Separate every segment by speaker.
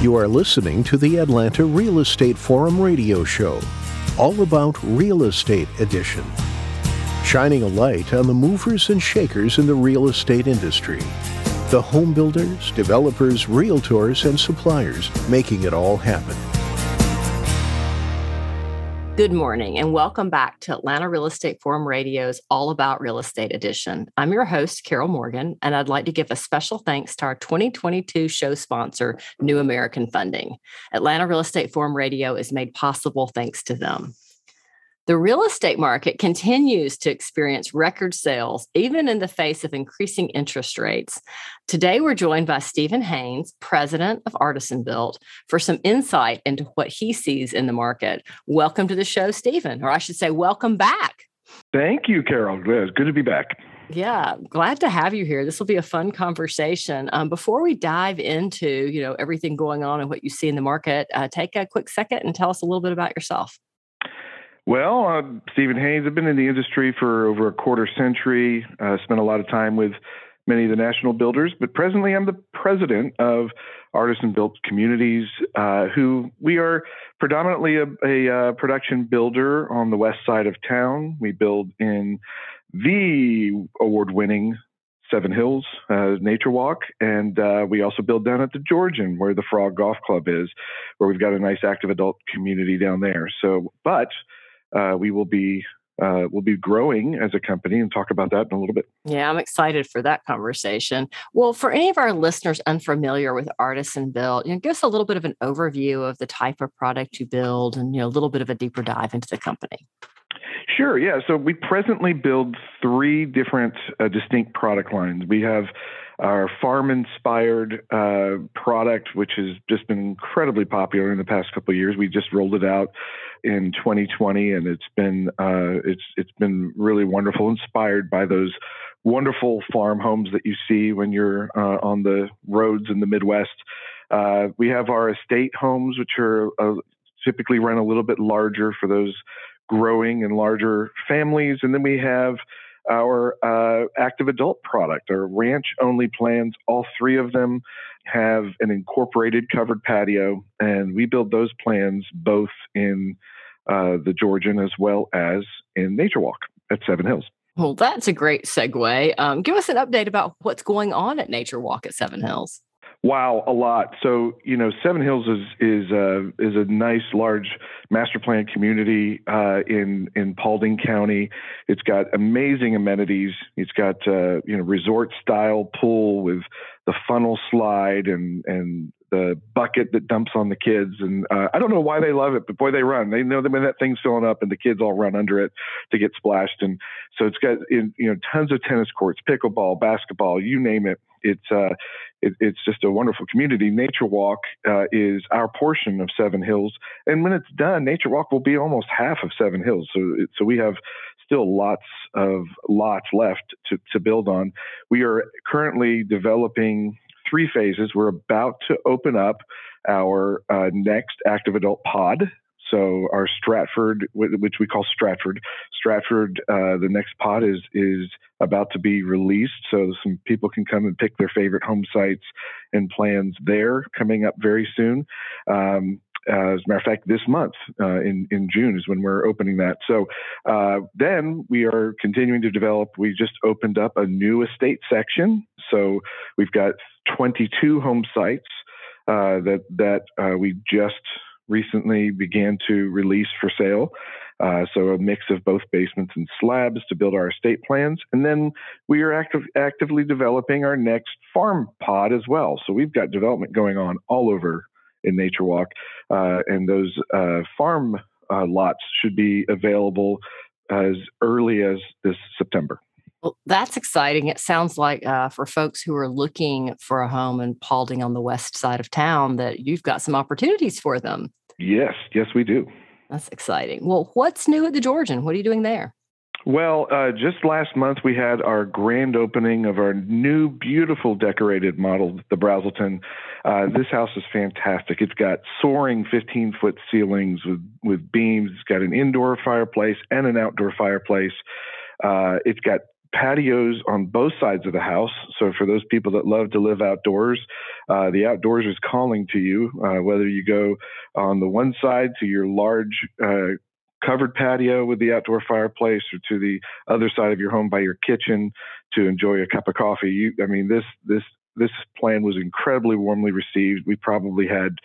Speaker 1: You are listening to the Atlanta Real Estate Forum radio show, all about real estate edition, shining a light on the movers and shakers in the real estate industry. The home builders, developers, realtors, and suppliers making it all happen.
Speaker 2: Good morning and welcome back to Atlanta Real Estate Forum Radio's All About Real Estate edition. I'm your host, Carol Morgan, and I'd like to give a special thanks to our 2022 show sponsor, New American Funding. Atlanta Real Estate Forum Radio is made possible thanks to them. The real estate market continues to experience record sales, even in the face of increasing interest rates. Today, we're joined by Stephen Haynes, president of Artisan Built, for some insight into what he sees in the market. Welcome to the show, Stephen, or I should say, welcome back.
Speaker 3: Thank you, Carol. It's good to be back.
Speaker 2: Yeah, glad to have you here. This will be a fun conversation. Um, before we dive into you know everything going on and what you see in the market, uh, take a quick second and tell us a little bit about yourself.
Speaker 3: Well, uh, Stephen Haynes, I've been in the industry for over a quarter century, uh, spent a lot of time with many of the national builders, but presently I'm the president of Artisan Built Communities, uh, who we are predominantly a, a, uh, production builder on the west side of town. We build in the award winning Seven Hills uh, Nature Walk, and uh, we also build down at the Georgian, where the Frog Golf Club is, where we've got a nice active adult community down there. So, but uh, we will be uh, we'll be growing as a company and talk about that in a little bit.
Speaker 2: Yeah, I'm excited for that conversation. Well, for any of our listeners unfamiliar with Artisan Built, you know, give us a little bit of an overview of the type of product you build and you know a little bit of a deeper dive into the company.
Speaker 3: Sure. Yeah. So we presently build three different uh, distinct product lines. We have our farm inspired uh, product, which has just been incredibly popular in the past couple of years. We just rolled it out in 2020, and it's been uh, it's it's been really wonderful, inspired by those wonderful farm homes that you see when you're uh, on the roads in the Midwest. Uh, we have our estate homes, which are uh, typically run a little bit larger for those growing and larger families, and then we have our uh, active adult product, our ranch only plans. All three of them have an incorporated covered patio, and we build those plans both in uh, the Georgian as well as in Nature Walk at Seven Hills.
Speaker 2: Well, that's a great segue. Um, give us an update about what's going on at Nature Walk at Seven Hills.
Speaker 3: Wow, a lot. So you know, Seven Hills is is uh, is a nice large master plan community uh, in in Paulding County. It's got amazing amenities. It's got uh, you know resort style pool with the funnel slide and and the bucket that dumps on the kids. And uh, I don't know why they love it, but boy, they run. They know that when that thing's filling up, and the kids all run under it to get splashed. And so it's got you know tons of tennis courts, pickleball, basketball, you name it. It's uh, it, it's just a wonderful community. Nature Walk uh, is our portion of Seven Hills, and when it's done, Nature Walk will be almost half of Seven Hills. So so we have still lots of lots left to, to build on. We are currently developing three phases. We're about to open up our uh, next active adult pod. So our Stratford, which we call Stratford, Stratford, uh, the next pod is is about to be released, so some people can come and pick their favorite home sites and plans there. Coming up very soon. Um, uh, as a matter of fact, this month uh, in in June is when we're opening that. So uh, then we are continuing to develop. We just opened up a new estate section. So we've got 22 home sites uh, that that uh, we just recently began to release for sale. Uh, so a mix of both basements and slabs to build our estate plans, and then we are active, actively developing our next farm pod as well. So we've got development going on all over in Nature Walk, uh, and those uh, farm uh, lots should be available as early as this September.
Speaker 2: Well, that's exciting. It sounds like uh, for folks who are looking for a home in Paulding on the west side of town, that you've got some opportunities for them.
Speaker 3: Yes, yes, we do.
Speaker 2: That's exciting. Well, what's new at the Georgian? What are you doing there?
Speaker 3: Well, uh, just last month we had our grand opening of our new, beautiful decorated model, the Brazelton. Uh, this house is fantastic. It's got soaring 15 foot ceilings with, with beams. It's got an indoor fireplace and an outdoor fireplace. Uh, it's got patios on both sides of the house. So for those people that love to live outdoors, uh, the outdoors is calling to you. Uh, whether you go on the one side to your large uh, covered patio with the outdoor fireplace, or to the other side of your home by your kitchen to enjoy a cup of coffee. You, I mean, this this this plan was incredibly warmly received. We probably had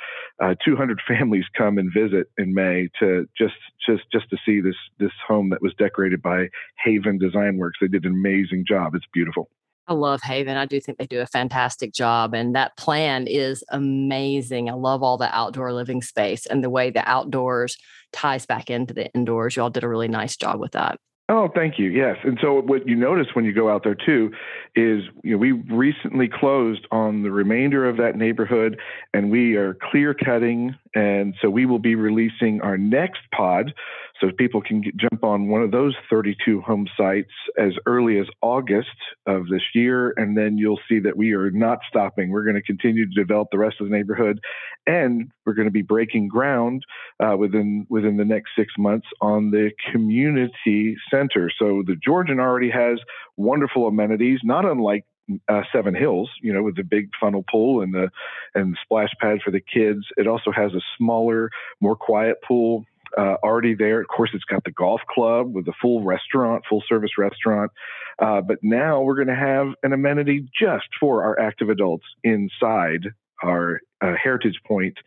Speaker 3: uh, 200 families come and visit in May to just just just to see this this home that was decorated by Haven Design Works. They did an amazing job. It's beautiful.
Speaker 2: I love Haven. I do think they do a fantastic job. And that plan is amazing. I love all the outdoor living space and the way the outdoors ties back into the indoors. You all did a really nice job with that.
Speaker 3: Oh, thank you. Yes. And so what you notice when you go out there too is you know, we recently closed on the remainder of that neighborhood and we are clear cutting. And so we will be releasing our next pod so people can get, jump on one of those 32 home sites as early as August of this year. And then you'll see that we are not stopping. We're going to continue to develop the rest of the neighborhood. And we're going to be breaking ground uh, within, within the next six months on the community center. So the Georgian already has wonderful amenities, not unlike uh, Seven Hills, you know, with the big funnel pool and the and the splash pad for the kids. It also has a smaller, more quiet pool uh, already there. Of course, it's got the golf club with a full restaurant, full service restaurant. Uh, but now we're going to have an amenity just for our active adults inside our uh, Heritage Point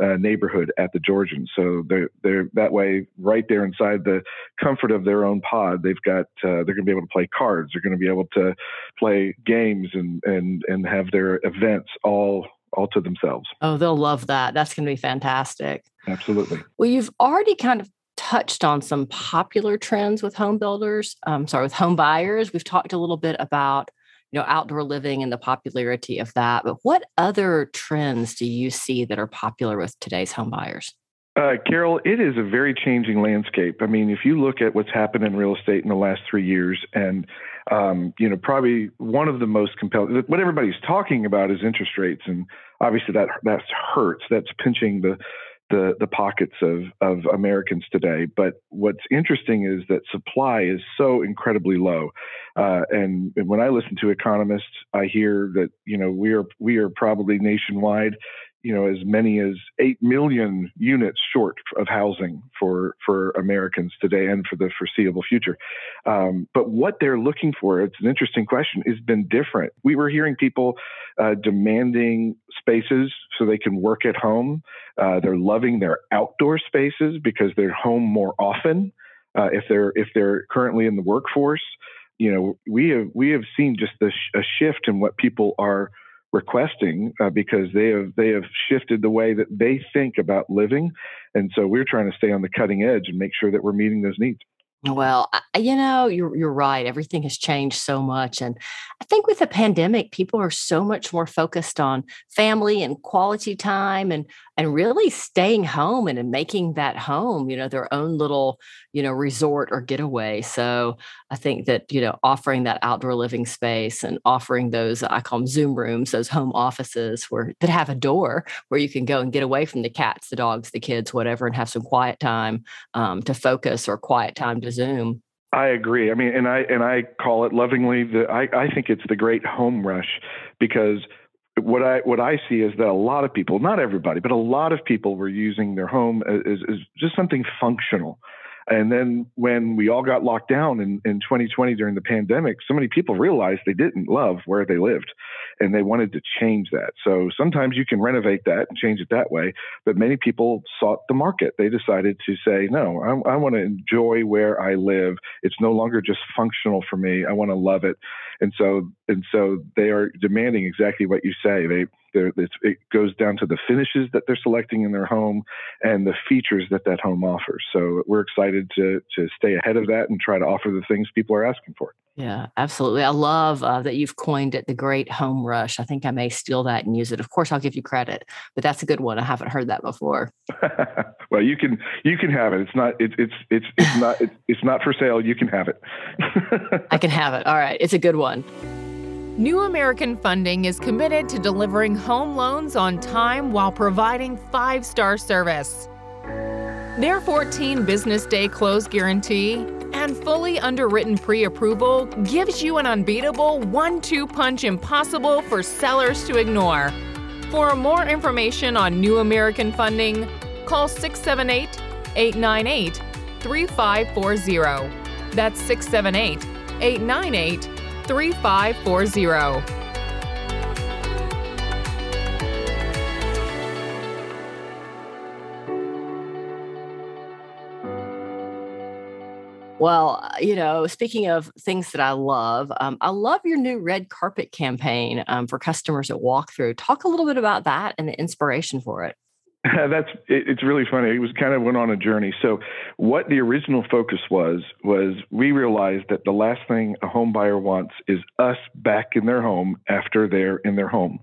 Speaker 3: uh, neighborhood at the Georgian. So they're, they're that way right there inside the comfort of their own pod. They've got uh, they're going to be able to play cards. They're going to be able to play games and and and have their events all all to themselves.
Speaker 2: Oh, they'll love that. That's going to be fantastic.
Speaker 3: Absolutely.
Speaker 2: Well, you've already kind of touched on some popular trends with home builders. Um, sorry, with home buyers. We've talked a little bit about you know outdoor living and the popularity of that. But what other trends do you see that are popular with today's home buyers?
Speaker 3: Uh, Carol, it is a very changing landscape. I mean, if you look at what's happened in real estate in the last three years, and um, you know, probably one of the most compelling. What everybody's talking about is interest rates, and obviously that that hurts. That's pinching the the the pockets of of Americans today. But what's interesting is that supply is so incredibly low, uh, and, and when I listen to economists, I hear that you know we are we are probably nationwide you know as many as 8 million units short of housing for for Americans today and for the foreseeable future. Um, but what they're looking for, it's an interesting question, has been different. We were hearing people uh, demanding spaces so they can work at home. Uh, they're loving their outdoor spaces because they're home more often. Uh, if they're if they're currently in the workforce, you know we have we have seen just a, sh- a shift in what people are requesting uh, because they have they have shifted the way that they think about living, and so we're trying to stay on the cutting edge and make sure that we're meeting those needs.
Speaker 2: Well, you know, you're you're right. Everything has changed so much and I think with the pandemic people are so much more focused on family and quality time and and really staying home and, and making that home, you know, their own little, you know, resort or getaway. So, I think that, you know, offering that outdoor living space and offering those I call them Zoom rooms, those home offices where that have a door where you can go and get away from the cats, the dogs, the kids, whatever and have some quiet time um, to focus or quiet time to to Zoom.
Speaker 3: I agree. I mean, and I and I call it lovingly the I, I think it's the great home rush because what I what I see is that a lot of people, not everybody, but a lot of people were using their home as, as just something functional. And then when we all got locked down in, in 2020 during the pandemic, so many people realized they didn't love where they lived and they wanted to change that. So sometimes you can renovate that and change it that way. But many people sought the market. They decided to say, no, I, I want to enjoy where I live. It's no longer just functional for me. I want to love it. And so, and so they are demanding exactly what you say. They, it goes down to the finishes that they're selecting in their home and the features that that home offers. So we're excited to to stay ahead of that and try to offer the things people are asking for.
Speaker 2: Yeah, absolutely. I love uh, that you've coined it the Great Home Rush. I think I may steal that and use it. Of course, I'll give you credit, but that's a good one. I haven't heard that before.
Speaker 3: well, you can you can have it. It's not it's it's it's it's not it's, it's not for sale. You can have it.
Speaker 2: I can have it. All right, it's a good one.
Speaker 4: New American Funding is committed to delivering home loans on time while providing five star service. Their 14 business day close guarantee and fully underwritten pre approval gives you an unbeatable one two punch impossible for sellers to ignore. For more information on New American Funding, call 678 898 3540. That's 678 898 3540.
Speaker 2: Well, uh, you know, speaking of things that I love, um, I love your new red carpet campaign um, for customers at Walkthrough. Talk a little bit about that and the inspiration for it.
Speaker 3: That's it, it's really funny. It was kind of went on a journey. So, what the original focus was was we realized that the last thing a home buyer wants is us back in their home after they're in their home.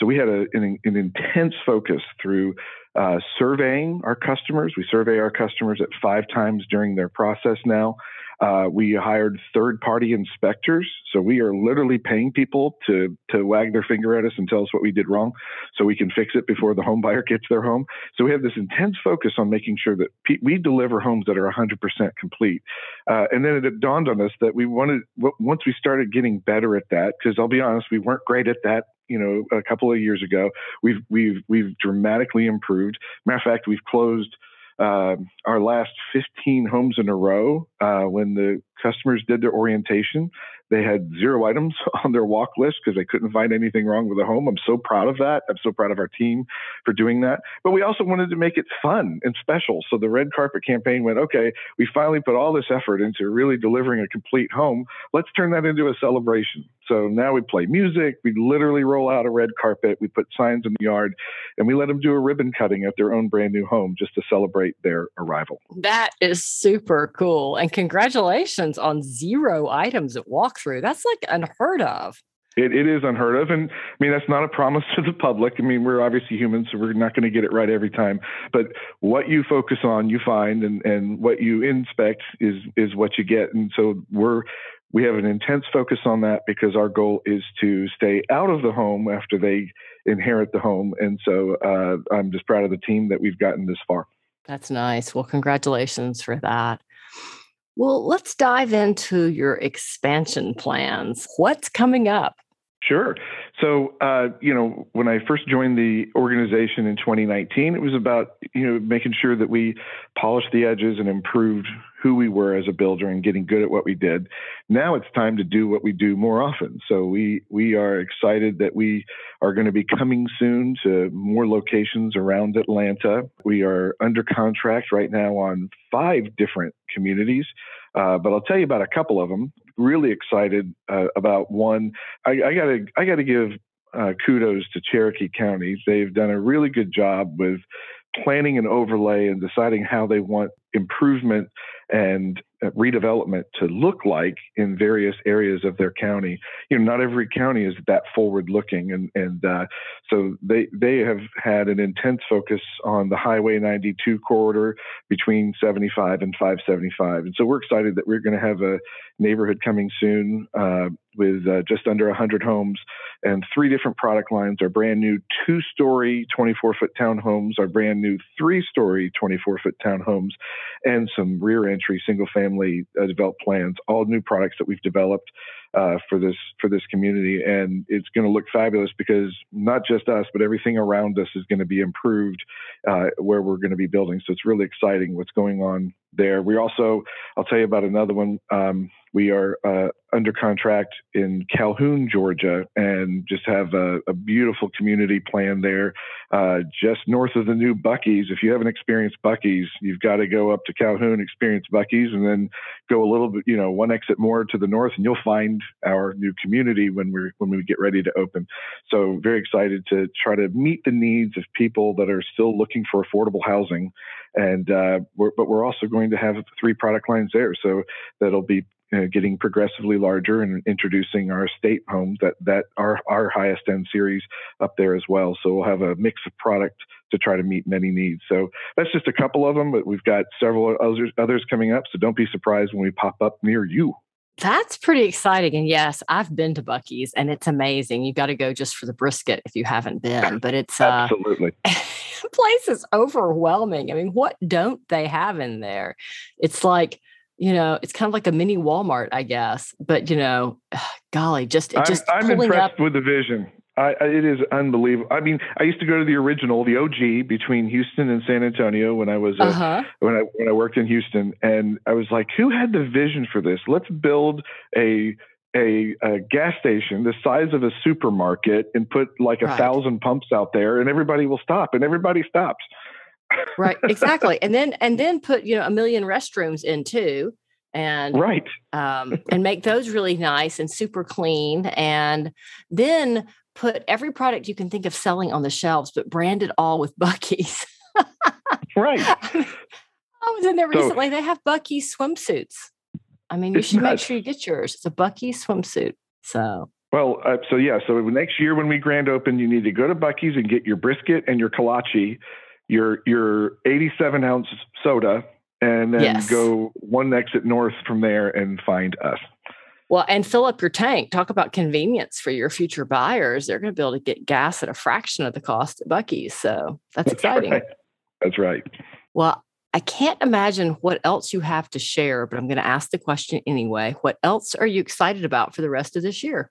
Speaker 3: So we had a, an, an intense focus through uh, surveying our customers. We survey our customers at five times during their process now. Uh, we hired third party inspectors. So we are literally paying people to, to wag their finger at us and tell us what we did wrong so we can fix it before the home buyer gets their home. So we have this intense focus on making sure that pe- we deliver homes that are 100% complete. Uh, and then it dawned on us that we wanted, once we started getting better at that, because I'll be honest, we weren't great at that you know a couple of years ago. We've we've we've dramatically improved. Matter of fact, we've closed uh, our last 15 homes in a row uh, when the customers did their orientation they had zero items on their walk list because they couldn't find anything wrong with the home. I'm so proud of that. I'm so proud of our team for doing that. But we also wanted to make it fun and special. So the red carpet campaign went, okay, we finally put all this effort into really delivering a complete home. Let's turn that into a celebration. So now we play music. We literally roll out a red carpet. We put signs in the yard and we let them do a ribbon cutting at their own brand new home just to celebrate their arrival.
Speaker 2: That is super cool. And congratulations on zero items at Walk through. That's like unheard of.
Speaker 3: It, it is unheard of. And I mean, that's not a promise to the public. I mean, we're obviously humans, so we're not going to get it right every time. But what you focus on, you find, and, and what you inspect is, is what you get. And so we're, we have an intense focus on that because our goal is to stay out of the home after they inherit the home. And so uh, I'm just proud of the team that we've gotten this far.
Speaker 2: That's nice. Well, congratulations for that. Well, let's dive into your expansion plans. What's coming up?
Speaker 3: Sure. So, uh, you know, when I first joined the organization in 2019, it was about, you know, making sure that we polished the edges and improved who we were as a builder and getting good at what we did. Now it's time to do what we do more often. So we we are excited that we are going to be coming soon to more locations around Atlanta. We are under contract right now on five different communities. Uh, but I'll tell you about a couple of them. Really excited uh, about one. I, I gotta I gotta give uh, kudos to Cherokee County. They've done a really good job with planning an overlay and deciding how they want improvement and uh, redevelopment to look like in various areas of their county. You know, not every county is that forward looking, and and uh, so they they have had an intense focus on the Highway 92 corridor between 75 and 575, and so we're excited that we're going to have a neighborhood coming soon uh, with uh, just under 100 homes and three different product lines. Our brand new two-story 24-foot townhomes, our brand new three-story 24-foot townhomes, and some rear entry single-family uh, developed plans. All new products that we've developed uh, for this for this community, and it's going to look fabulous because not just us, but everything around us is going to be improved uh, where we're going to be building. So it's really exciting what's going on there. We also, I'll tell you about another one. Um, we are uh, under contract in Calhoun, Georgia, and just have a, a beautiful community plan there, uh, just north of the new Buc-ee's. If you haven't experienced Buc-ee's, you've got to go up to Calhoun, experience Buc-ee's, and then go a little bit, you know, one exit more to the north, and you'll find our new community when we when we get ready to open. So very excited to try to meet the needs of people that are still looking for affordable housing, and uh, we're, but we're also going to have three product lines there, so that'll be uh, getting progressively larger and introducing our estate homes that that are our highest end series up there as well. So we'll have a mix of product to try to meet many needs. So that's just a couple of them, but we've got several others others coming up. So don't be surprised when we pop up near you.
Speaker 2: That's pretty exciting. And yes, I've been to Buc-ee's and it's amazing. You've got to go just for the brisket if you haven't been, but it's
Speaker 3: uh, absolutely
Speaker 2: the place is overwhelming. I mean, what don't they have in there? It's like you know, it's kind of like a mini Walmart, I guess. But you know, golly, just it just
Speaker 3: I'm, I'm impressed
Speaker 2: up.
Speaker 3: with the vision. I, I, it is unbelievable. I mean, I used to go to the original, the OG between Houston and San Antonio when I was a, uh-huh. when I when I worked in Houston, and I was like, who had the vision for this? Let's build a a, a gas station the size of a supermarket and put like a right. thousand pumps out there, and everybody will stop, and everybody stops.
Speaker 2: right, exactly, and then and then put you know a million restrooms in too and
Speaker 3: right
Speaker 2: um, and make those really nice and super clean and then put every product you can think of selling on the shelves, but brand it all with Buc-ee's.
Speaker 3: right.
Speaker 2: I was in there recently. So, they have Buc-ee's swimsuits. I mean, you should nuts. make sure you get yours. It's a Buc-ee's swimsuit. So.
Speaker 3: Well, uh, so yeah, so next year when we grand open, you need to go to Buc-ee's and get your brisket and your kolache, your your 87 ounce soda, and then yes. go one exit north from there and find us.
Speaker 2: Well, and fill up your tank. Talk about convenience for your future buyers. They're going to be able to get gas at a fraction of the cost at Buc-ee's. So that's, that's exciting.
Speaker 3: Right. That's right.
Speaker 2: Well, I can't imagine what else you have to share, but I'm going to ask the question anyway. What else are you excited about for the rest of this year?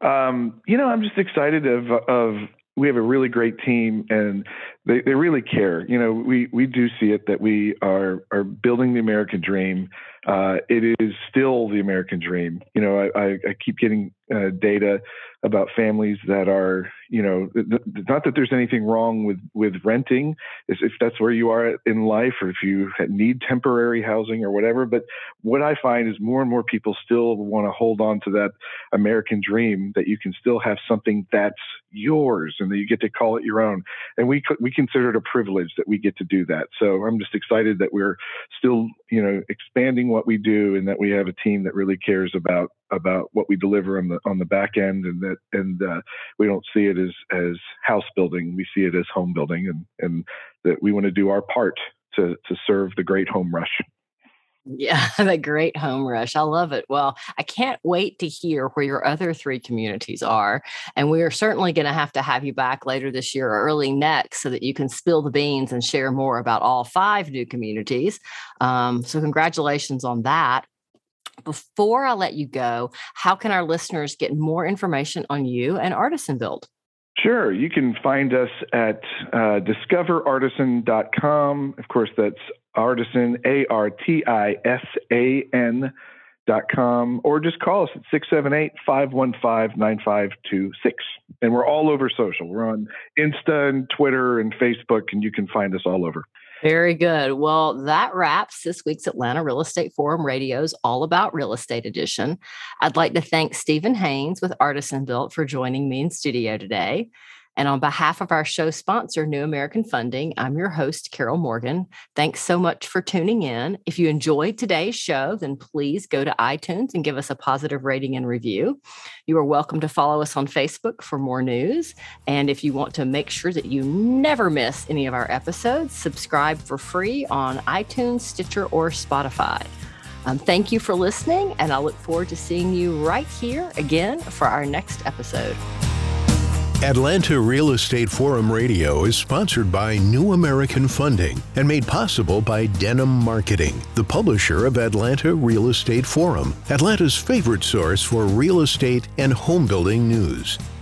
Speaker 3: Um, you know, I'm just excited of of we have a really great team and they, they really care. You know, we, we do see it that we are, are building the American dream. Uh, it is still the American dream. You know, I, I, I keep getting uh, data about families that are, you know, th- not that there's anything wrong with with renting, if that's where you are in life, or if you need temporary housing or whatever. But what I find is more and more people still want to hold on to that American dream that you can still have something that's yours and that you get to call it your own. And we we consider it a privilege that we get to do that. So I'm just excited that we're still, you know, expanding what we do and that we have a team that really cares about about what we deliver on the on the back end, and that and uh, we don't see it as as house building. We see it as home building, and and that we want to do our part to to serve the great home rush.
Speaker 2: Yeah, the great home rush. I love it. Well, I can't wait to hear where your other three communities are. And we are certainly going to have to have you back later this year or early next so that you can spill the beans and share more about all five new communities. Um, so, congratulations on that. Before I let you go, how can our listeners get more information on you and Artisan Built?
Speaker 3: Sure. You can find us at uh, discoverartisan.com. Of course, that's artisan, A R T I S A N dot com, or just call us at 678 515 9526. And we're all over social. We're on Insta and Twitter and Facebook, and you can find us all over.
Speaker 2: Very good. Well, that wraps this week's Atlanta Real Estate Forum Radio's All About Real Estate edition. I'd like to thank Stephen Haynes with Artisan Built for joining me in studio today. And on behalf of our show sponsor, New American Funding, I'm your host, Carol Morgan. Thanks so much for tuning in. If you enjoyed today's show, then please go to iTunes and give us a positive rating and review. You are welcome to follow us on Facebook for more news. And if you want to make sure that you never miss any of our episodes, subscribe for free on iTunes, Stitcher, or Spotify. Um, thank you for listening, and I look forward to seeing you right here again for our next episode.
Speaker 1: Atlanta Real Estate Forum Radio is sponsored by New American Funding and made possible by Denim Marketing, the publisher of Atlanta Real Estate Forum, Atlanta's favorite source for real estate and home building news.